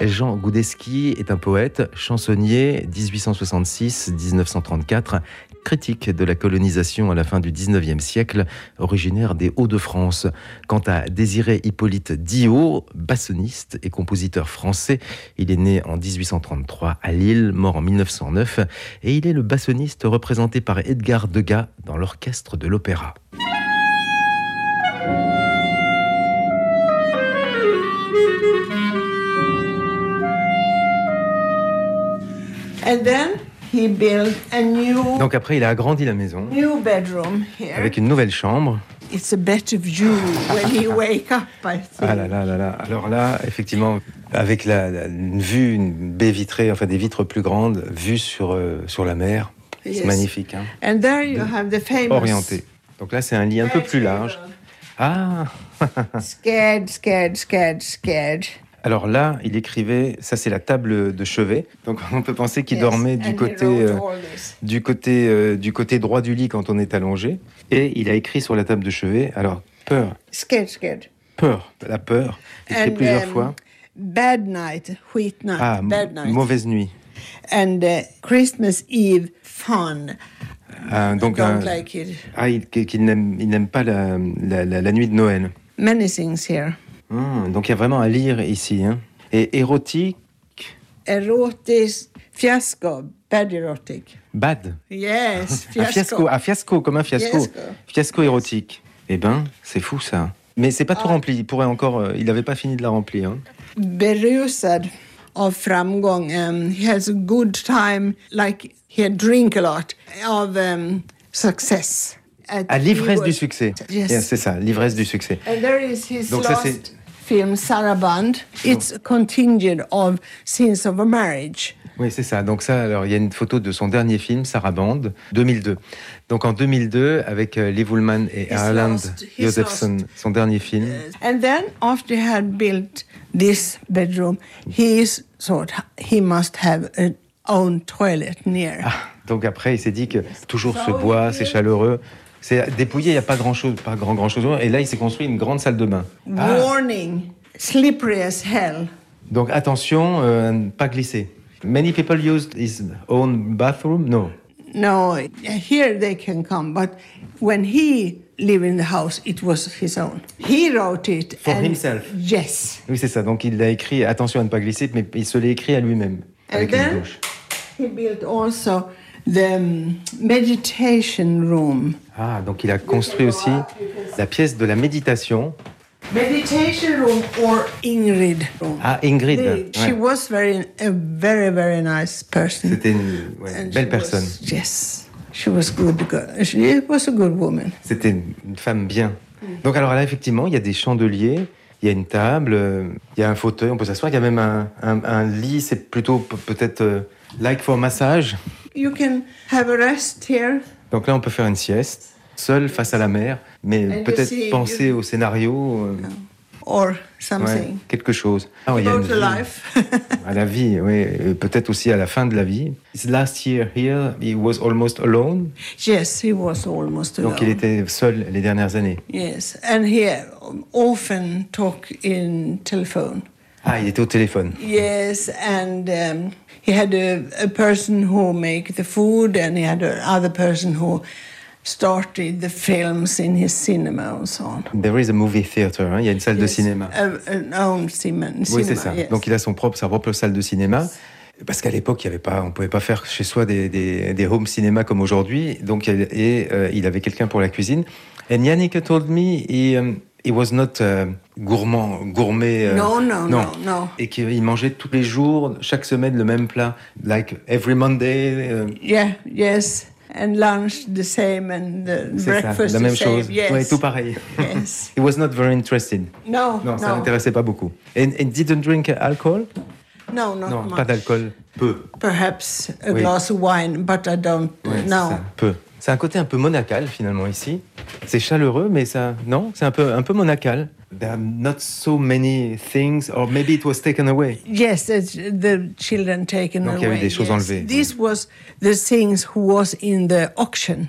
A: Jean Goudeski est un poète, chansonnier 1866-1934, critique de la colonisation à la fin du 19e siècle, originaire des Hauts-de-France. Quant à Désiré Hippolyte Dio, bassoniste et compositeur français, il est né en 1833 à Lille, mort en 1909, et il est le bassoniste représenté par Edgar Degas dans l'orchestre de l'opéra.
N: And then he built a new
A: Donc après, il a agrandi la maison
N: new bedroom here.
A: avec une nouvelle chambre.
N: It's a better view when he [laughs] wake up, I think.
A: Ah là là là là. Alors là, effectivement, avec la, la- une vue, une baie vitrée, enfin des vitres plus grandes, vue sur, euh, sur la mer. C'est magnifique, hein.
N: And there you have the famous
A: Orienté. Donc là, c'est un lit un peu plus large. Ah [laughs]
N: scared, scared, scared, scared.
A: Alors là, il écrivait, ça c'est la table de chevet. Donc [laughs] on peut penser qu'il
N: Yes,
A: dormait
N: and
A: du côté,
N: wrote
A: euh, du, côté, euh, du côté droit du lit quand on est allongé. Et il a écrit sur la table de chevet, alors peur,
N: Scared, scared.
A: peur, la peur, écrit
N: And,
A: plusieurs
N: um,
A: fois.
N: Bad night, wheat night,
A: Ah,
N: bad night.
A: mauvaise nuit.
N: And uh, Christmas Eve fun.
A: Ah, donc,
N: I don't
A: un-
N: like it.
A: ah, il, il n'aime pas la, la- la- la nuit de Noël.
N: Many things here.
A: Hmm, donc il y a vraiment à lire ici. hein. Et érotique,
N: Erotic fiasco, bad erotic.
A: bad?
N: Yes, [laughs]
A: Un fiasco, ah, fiasco, comme un fiasco.
N: Fiasco.
A: Fiasco érotique. Eh ben, c'est fou ça. Mais c'est pas
N: Ah.
A: tout rempli. Il pourrait encore. euh, il n'avait pas fini de la remplir. hein.
N: berusad av framgång. Um, he has a good time, like he drink a lot of um, success.
A: À l'ivresse du succès.
N: Yes.
A: Yeah, c'est ça, l'ivresse du succès.
N: And there is his
A: Donc ça,
N: last
A: c'est-
N: film, Saraband. It's a contingent of scenes of a marriage.
A: Oui, c'est ça. Donc ça, alors il y a une photo de son dernier film, Saraband, 2002. Donc en 2002, avec euh, Liv Ullmann et Erland Josephson, son dernier film.
N: And then after he had built this bedroom, he thought he must have a own toilet near.
A: Donc après, il s'est dit que toujours ce bois, c'est chaleureux. C'est dépouillé, il n'y a pas grand chose, pas grand grand chose. Et là, il s'est construit une grande salle de bain. Ah.
N: Warning, slippery as hell.
A: Donc attention, euh, ne pas glisser. Many people used his own bathroom? No.
N: No, here they can come, but when he lived in the house, it was his own. He wrote it.
A: For
N: and-
A: himself.
N: Yes.
A: Oui, c'est ça. Donc il l'a écrit. Attention à ne pas glisser, mais il se l'est écrit à lui-même avec une douche.
N: he built also the um, meditation room.
A: Ah, donc il a construit aussi la pièce de la méditation.
N: Meditation room or Ingrid room.
A: Ah, Ingrid.
N: The- She
A: ouais.
N: was very, a very, very nice person.
A: C'était une ouais, belle personne.
N: was- yes, she was good. She was a good woman.
A: C'était une femme bien. Donc alors là, effectivement, il y a des chandeliers, il y a une table, euh, il y a un fauteuil, on peut s'asseoir. Il y a même un, un- un lit, c'est plutôt pe- peut-être euh, like for massage.
N: You can have a rest here.
A: Donc là, on peut faire une sieste, seul face à la mer, mais
N: you
A: peut-être penser au scénario, euh,
N: or
A: ouais,
N: something.
A: quelque chose. Ah, ouais,
N: About the life. [laughs]
A: À la vie, oui, peut-être aussi à la fin de la vie. His last year here, he was almost alone.
N: yes, he was almost alone.
A: Donc il était seul les dernières années.
N: Yes, and he often talk in telephone.
A: Ah, il était au téléphone.
N: Yes, and um, he had a, a person who make the food, and he had another person who started the films in his cinema and so on.
A: There is a movie theater, hein, il y a une salle de cinéma.
N: a- an own cinema.
A: Oui, c'est
N: cinema,
A: ça.
N: yes.
A: Donc il a son propre, sa propre salle de cinéma. Parce qu'à l'époque, il y avait pas, on pouvait pas faire chez soi des, des, des home cinéma comme aujourd'hui. Donc, et euh, il avait quelqu'un pour la cuisine. And Yannick told me he, um, he was not uh, gourmand, gourmet. euh,
N: No, no, no, no.
A: Et qu'il mangeait tous les jours, chaque semaine, le même plat. Like every Monday. euh,
N: Yeah, yes. And lunch the same and the
A: c'est ça,
N: breakfast
A: la
N: the
A: même
N: same.
A: chose.
N: Yes.
A: Ouais, tout pareil.
N: Yes. [laughs]
A: He was not very interested.
N: No,
A: Non, ça
N: no.
A: l'intéressait pas beaucoup. And, and didn't drink alcohol?
N: No, not
A: non,
N: much.
A: pas d'alcool. Peu.
N: Perhaps a
A: Oui.
N: glass of wine, but I don't
A: Ouais,
N: know.
A: ça, peu. C'est un côté un peu monacal finalement ici. C'est chaleureux, mais ça, non, c'est un peu, un peu monacal. There are not so many things, or maybe it was taken away.
N: Yes, it's the children taken
A: Donc, il y a eu
N: away.
A: des choses
N: yes.
A: enlevées.
N: This was the things who was in the auction.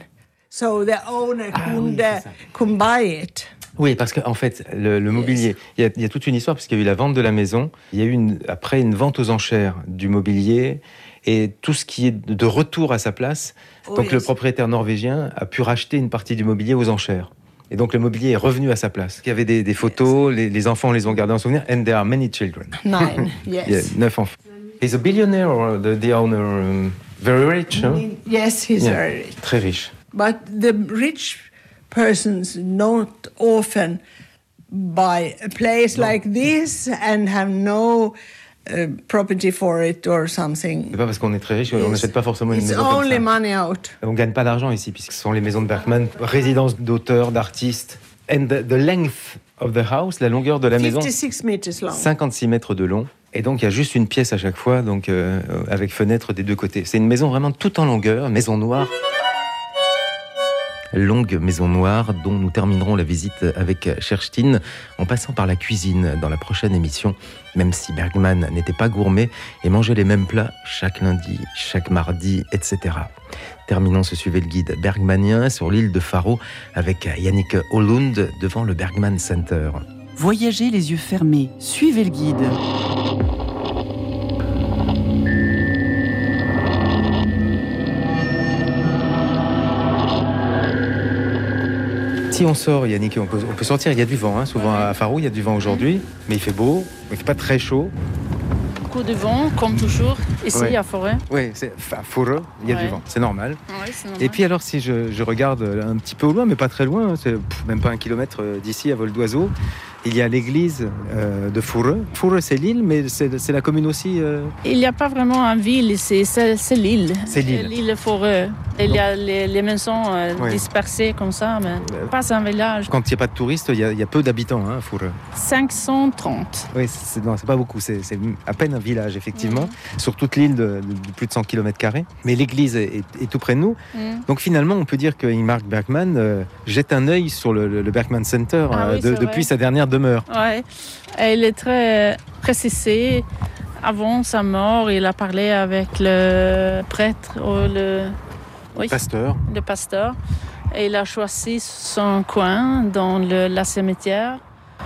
N: So the owner
A: Ah
N: couldn't, uh, couldn't buy it.
A: Oui, parce qu'en fait, le, le mobilier, il y, a, il y a toute une histoire, parce qu'il y a eu la vente de la maison, il y a eu une, après une vente aux enchères du mobilier, et tout ce qui est de retour à sa place.
N: Oh,
A: donc le propriétaire norvégien a pu racheter une partie du mobilier aux enchères. Et donc le mobilier est revenu à sa place. Il y avait des, des photos, les, les enfants les ont gardés en souvenir, and there are many children.
N: Nine, [laughs] yes.
A: Il y a neuf enfants. He's a billionaire or the, the owner, um, very rich, hein?
N: Yes, he's
A: Yeah,
N: very rich.
A: Très riche.
N: But the rich persons not often buy a place like this and have no property for it or something.
A: C'est pas parce qu'on est très riche, on n'achète pas forcément une
N: It's
A: maison comme
N: only
A: ça.
N: money out.
A: On gagne pas d'argent ici, puisque ce sont les maisons de Bergman, résidences d'auteurs, d'artistes. And the, the length of the house, la longueur de la maison,
N: 56 meters long.
A: 56 mètres de long. Et donc il y a juste une pièce à chaque fois, donc euh, avec fenêtre des deux côtés. C'est une maison vraiment tout en longueur, maison noire. Longue maison noire dont nous terminerons la visite avec Cherstin en passant par la cuisine dans la prochaine émission, même si Bergman n'était pas gourmet et mangeait les mêmes plats chaque lundi, chaque mardi, etc. Terminons ce suivez le guide bergmanien sur l'île de Faro avec Yannick Hollund devant le Bergman Center.
C: Voyagez les yeux fermés, suivez le guide.
A: Si on sort, Yannick, on peut, on peut sortir, il y a du vent. hein. Souvent à Faro, il y a du vent aujourd'hui, mais il fait beau, il fait pas très chaud.
D: Beaucoup de vent, comme toujours, ici
A: Ouais.
D: à Forêt.
A: Oui, c'est à Faro, il y a
D: Ouais.
A: du vent, c'est normal.
D: Ouais, normal.
A: Et puis alors, si je, je regarde un petit peu au loin, mais pas très loin, hein, c'est même pas un kilomètre euh, d'ici à vol d'oiseau, il y a l'église euh, de Foureux. Foureux, c'est l'île, mais c'est la commune aussi. euh,
D: Il n'y a pas vraiment une ville, c'est l'île.
A: C'est l'île.
D: Euh, L'île Forêt. Il y a les, les maisons euh, dispersées comme ça, mais pas un village.
A: Quand il n'y a pas de touristes, il y a, il y a peu d'habitants hein, à Foureux.
D: 530.
A: Oui, c'est pas beaucoup, c'est à peine un village, effectivement, sur toute l'île de, plus de 100 km. Mais l'église est, est- est tout près de nous.
D: Mm.
A: Donc finalement, on peut dire que Ingmar Bergman jette un œil sur le, Bergman Center
D: Ah oui,
A: de-
D: c'est vrai.
A: depuis sa dernière demeure.
D: Ouais. Il est très précisé. Avant sa mort, il a parlé avec le prêtre ou le, oui,
A: Pasteur.
D: le pasteur. Et il a choisi son coin dans le, la cimetière.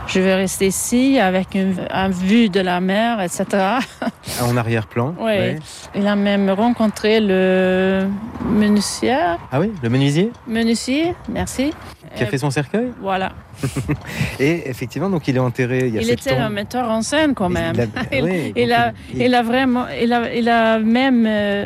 D: Je vais rester ici avec une, un vue de la mer, etc. [laughs]
A: En arrière-plan.
D: Ouais. Il a même rencontré le menuisier.
A: Ah oui, le menuisier
D: Menuisier, merci.
A: qui a
D: Euh,
A: fait son cercueil.
D: Voilà. [laughs]
A: Et effectivement, donc il est enterré. Il, y a
D: Il était un metteur en scène quand même. [laughs]
A: Il a- oui,
D: il a vraiment, il a, il a même euh,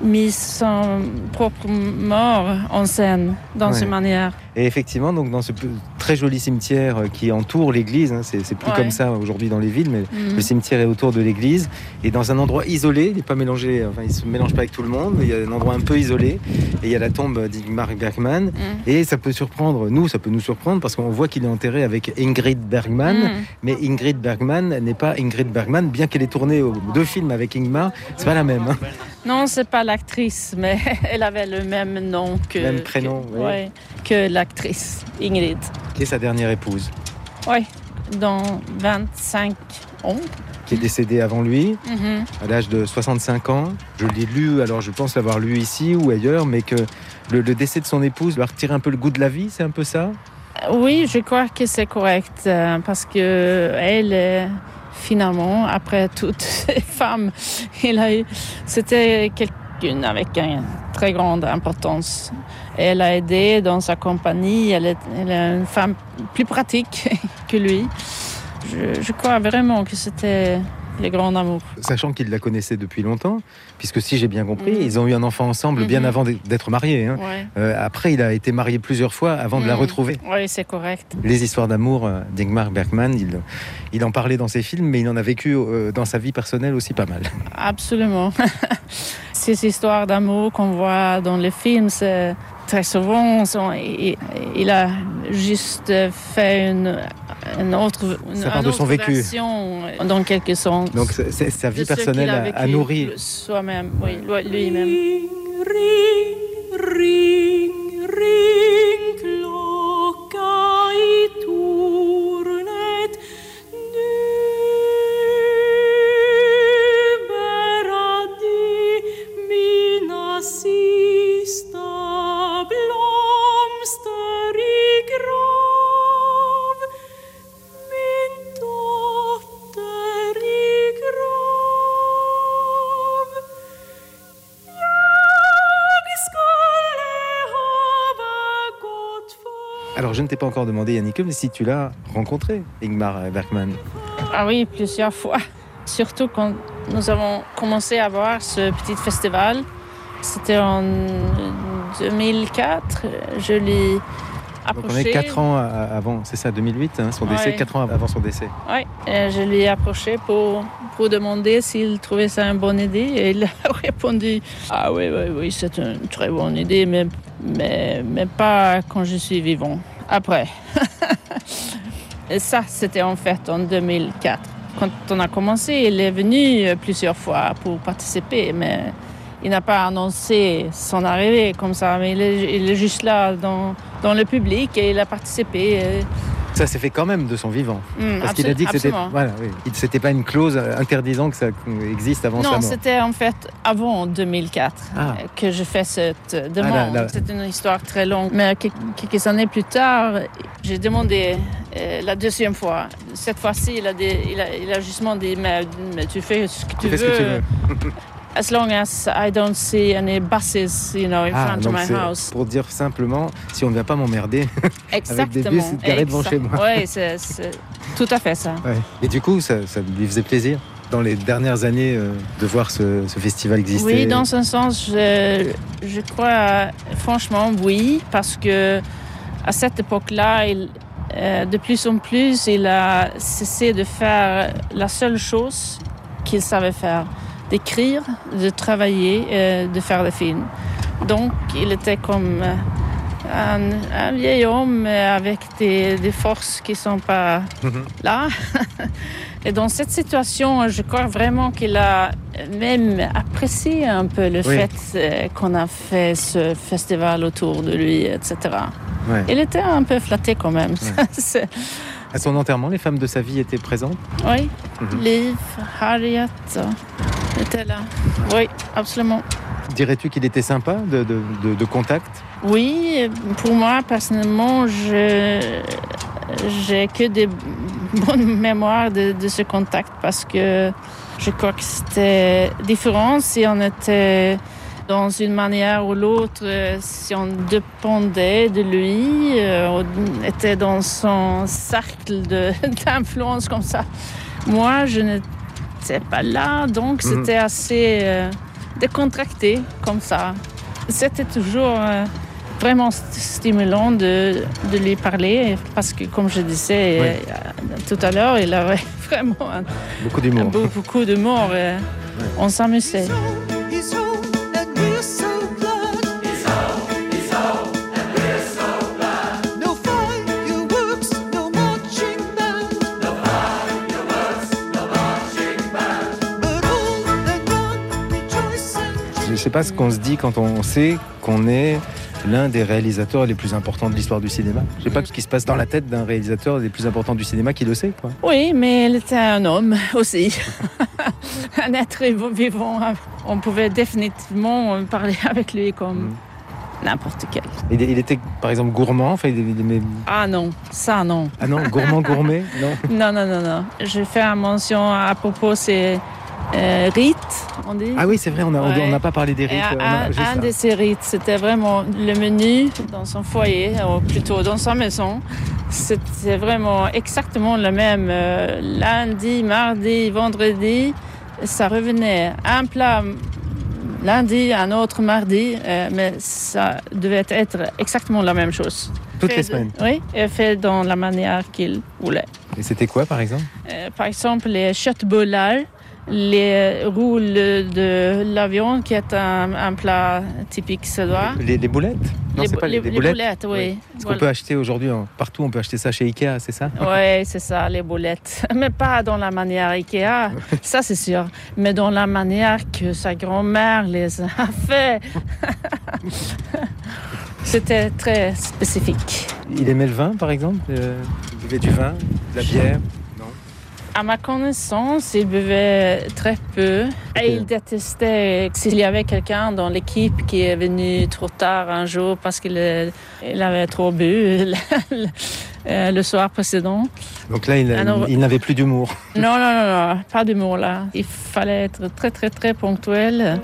D: mis son propre mort en scène dans
A: Ouais.
D: une manière.
A: Et effectivement, donc dans ce très joli cimetière euh, qui entoure l'église, hein, c'est plus
D: Ouais.
A: comme ça aujourd'hui dans les villes, mais
D: Mhm.
A: le cimetière est autour de l'église et dans un endroit isolé. Il n'est pas mélangé, enfin il se mélange pas avec tout le monde. Il y a un endroit un peu isolé et il y a la tombe d'Ingmar Bergman.
D: Mhm.
A: Et ça peut surprendre, nous, ça peut nous surprendre parce qu'on voit qu'il est enterré avec Ingrid Bergman,
D: Mhm.
A: mais Ingrid Bergman n'est pas Ingrid Bergman, bien qu'elle ait tourné deux films avec Ingmar, c'est pas la même. hein.
D: Non, c'est pas l'actrice, mais [laughs] elle avait le même nom que,
A: Même prénom,
D: que,
A: oui.
D: ouais, que l'actrice Ingrid.
A: Qui est sa dernière épouse,
D: Oui, dans 25 ans.
A: qui est décédée avant lui.
D: Mhm.
A: à l'âge de 65 ans. Je l'ai lu, alors je pense l'avoir lu ici ou ailleurs, mais que le, le décès de son épouse lui a retiré un peu le goût de la vie, c'est un peu ça?
D: Oui, je crois que c'est correct euh, parce que elle euh, finalement, après toutes [laughs] ces femmes, c'était quelqu'une avec une très grande importance. Elle a aidé dans sa compagnie, elle est, elle est une femme plus pratique [laughs] que lui. Je, je crois vraiment que c'était le grand amour.
A: Sachant qu'il la connaissait depuis longtemps, puisque si j'ai bien compris,
D: Mhm.
A: ils ont eu un enfant ensemble bien
D: Mhm.
A: avant d'être mariés. hein.
D: Ouais.
A: Euh, après, il a été marié plusieurs fois avant de la
D: Mm.
A: retrouver.
D: Oui, c'est correct.
A: Les histoires d'amour euh, d'Ingmar Bergman, il, il en parlait dans ses films, mais il en a vécu euh, dans sa vie personnelle aussi pas mal.
D: Absolument. [laughs] Ces histoires d'amour qu'on voit dans les films, c'est très souvent, sont- il, il a juste fait une, une autre, une,
A: Ça part
D: une
A: de son
D: autre
A: vécu.
D: version, dans quelque sens.
A: Donc c'est- sa vie personnelle
D: a
A: a, nourri.
D: Soi-même, oui, lui- lui-même.
P: Ring, ring, klocka i tornet Nu bära de
A: je ne t'ai pas encore demandé, Yannick, mais si tu l'as rencontré, Ingmar Bergman.
D: Ah oui, plusieurs fois. Surtout quand nous avons commencé à voir ce petit festival. C'était en 2004. Je l'ai
A: Donc
D: approché.
A: on est 4 ans avant, c'est ça, 2008, hein, son décès,
D: Ouais.
A: 4 ans avant son décès.
D: Oui, et je l'ai approché pour, pour demander s'il trouvait ça une bonne idée. Et il a [laughs] répondu Ah oui, oui, oui, c'est une très bonne idée, mais, mais, mais pas quand je suis vivant. Après. [laughs] et ça, c'était en fait en 2004. Quand on a commencé, il est venu plusieurs fois pour participer, mais il n'a pas annoncé son arrivée comme ça. Mais il est, juste là dans, dans le public et il a participé.
A: Ça s'est fait quand même de son vivant.
D: Mm,
A: Parce qu'il a dit que c'était voilà, oui. Pas une clause euh, interdisant que ça existe avant
D: Non, c'était en fait avant 2004
A: Ah.
D: euh, que je fais cette euh, demande.
A: Ah, là.
D: C'est une histoire très longue. Mais que- quelques années plus tard, j'ai demandé euh, la deuxième fois. Cette fois-ci, il a, dit- il, a, il a justement dit mais, mais tu fais ce que tu
A: Tu
D: veux. [laughs] As long as I don't see any buses, you know, in
A: Ah,
D: front of my house.
A: pour dire simplement, si on ne vient pas m'emmerder [laughs] avec des bus garés devant chez moi.
D: Oui, c'est tout à fait ça.
A: Ouais. Et du coup, ça, ça lui faisait plaisir dans les dernières années euh, de voir ce, ce festival exister?
D: Oui, dans un sens, je, je crois franchement oui, parce que à cette époque-là, il, euh, de plus en plus, il a cessé de faire la seule chose qu'il savait faire, d'écrire, de travailler, euh, de faire des films. Donc, il était comme euh, un, un vieil homme avec des, des forces qui ne sont pas là. [laughs] Et dans cette situation, je crois vraiment qu'il a même apprécié un peu le
A: Oui.
D: fait euh, qu'on a fait ce festival autour de lui, etc.
A: Ouais.
D: Il était un peu flatté quand même. [laughs]
A: À son enterrement, les femmes de sa vie étaient présentes?
D: oui,
A: Mhm.
D: Liv, Harriet étaient là. Oui, absolument.
A: Dirais-tu qu'il était sympa de, de- de- de contact?
D: Oui, pour moi, personnellement, je j'ai que des [laughs] bonnes mémoires de, de ce contact parce que je crois que c'était différent si on était dans une manière ou l'autre, si on dépendait de lui, euh, on était dans son cercle [laughs] d'influence comme ça. Moi, je n'étais pas là, donc
A: Mhm.
D: c'était assez euh, décontracté comme ça. C'était toujours euh, vraiment st- stimulant de, de lui parler parce que, comme je disais
A: Oui.
D: euh, tout à l'heure, il avait [laughs] vraiment un-
A: Beaucoup d'humour.
D: beaucoup, beaucoup d'humour. et On s'amusait.
A: Sais pas ce qu'on se dit quand on sait qu'on est l'un des réalisateurs les plus importants de l'histoire du cinéma. Je ne sais pas ce qui se passe dans la tête d'un réalisateur des plus importants du cinéma qui le sait. Quoi.
D: Oui, mais il était un homme aussi. [laughs] un être vivant. On pouvait définitivement parler avec lui comme, n'importe quel.
A: Il, il était par exemple gourmand, enfin, il, il aimait-
D: Ah non, ça non.
A: Ah non, gourmand, gourmet Non [laughs]
D: Non, non, non, non. Je fais une mention à propos, c'est euh, rites, on dit?
A: Ah oui, c'est vrai, on n'a
D: Ouais.
A: on pas parlé des rites. on a-
D: un, un de ces rites, c'était vraiment le menu dans son foyer, ou plutôt dans sa maison. C'était vraiment exactement le même. euh, lundi, mardi, vendredi, ça revenait. Un plat lundi, un autre mardi, euh, mais ça devait être exactement la même chose.
A: Toutes les semaines
D: Oui, et fait dans la manière qu'il voulait.
A: Et c'était quoi par exemple?
D: Euh, par exemple, les chutbolal, les roules de l'avion, qui est un, un plat typique suédois.
A: les, les boulettes? Non,
D: Les
A: c'est pas les,
D: les-
A: boulettes.
D: boulettes, oui.
A: Ce qu'on peut acheter aujourd'hui hein, partout, on peut acheter ça chez Ikea, c'est ça?
D: Oui, c'est ça, les boulettes. [laughs] Mais pas dans la manière Ikea, [laughs] ça c'est sûr. Mais dans la manière que sa grand-mère les a fait. [laughs] C'était très spécifique.
A: Il aimait le vin par exemple? Euh, Il buvait du vin, de la bière?
D: À ma connaissance, il buvait très peu. Et il détestait s'il y avait quelqu'un dans l'équipe qui est venu trop tard un jour parce qu'il il avait trop bu [laughs] le, euh, le soir précédent.
A: Donc là, il, il n'avait plus d'humour.
D: Non, non, non, non, pas d'humour là. Il fallait être très, très, très ponctuel.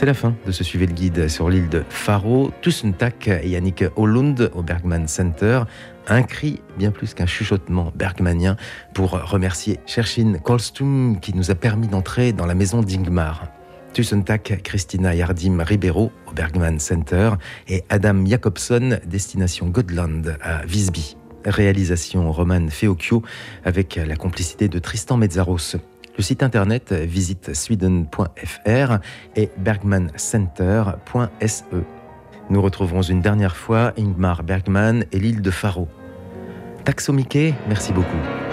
A: C'est la fin de ce Suivez le guide sur l'île de Faro. Tussentak et Yannick Hollund au Bergman Center. Un cri bien plus qu'un chuchotement bergmanien pour remercier Shershin Kolstum qui nous a permis d'entrer dans la maison d'Ingmar. Tussentak, Christina Yardim Ribeiro au Bergman Center et Adam Jacobson, destination Godland à Visby. Réalisation Roman Feocchio avec la complicité de Tristan Mezzaros. Le site internet visite sweden.fr et bergmancenter.se. Nous retrouverons une dernière fois Ingmar Bergman et l'île de Faro. Taxo merci beaucoup.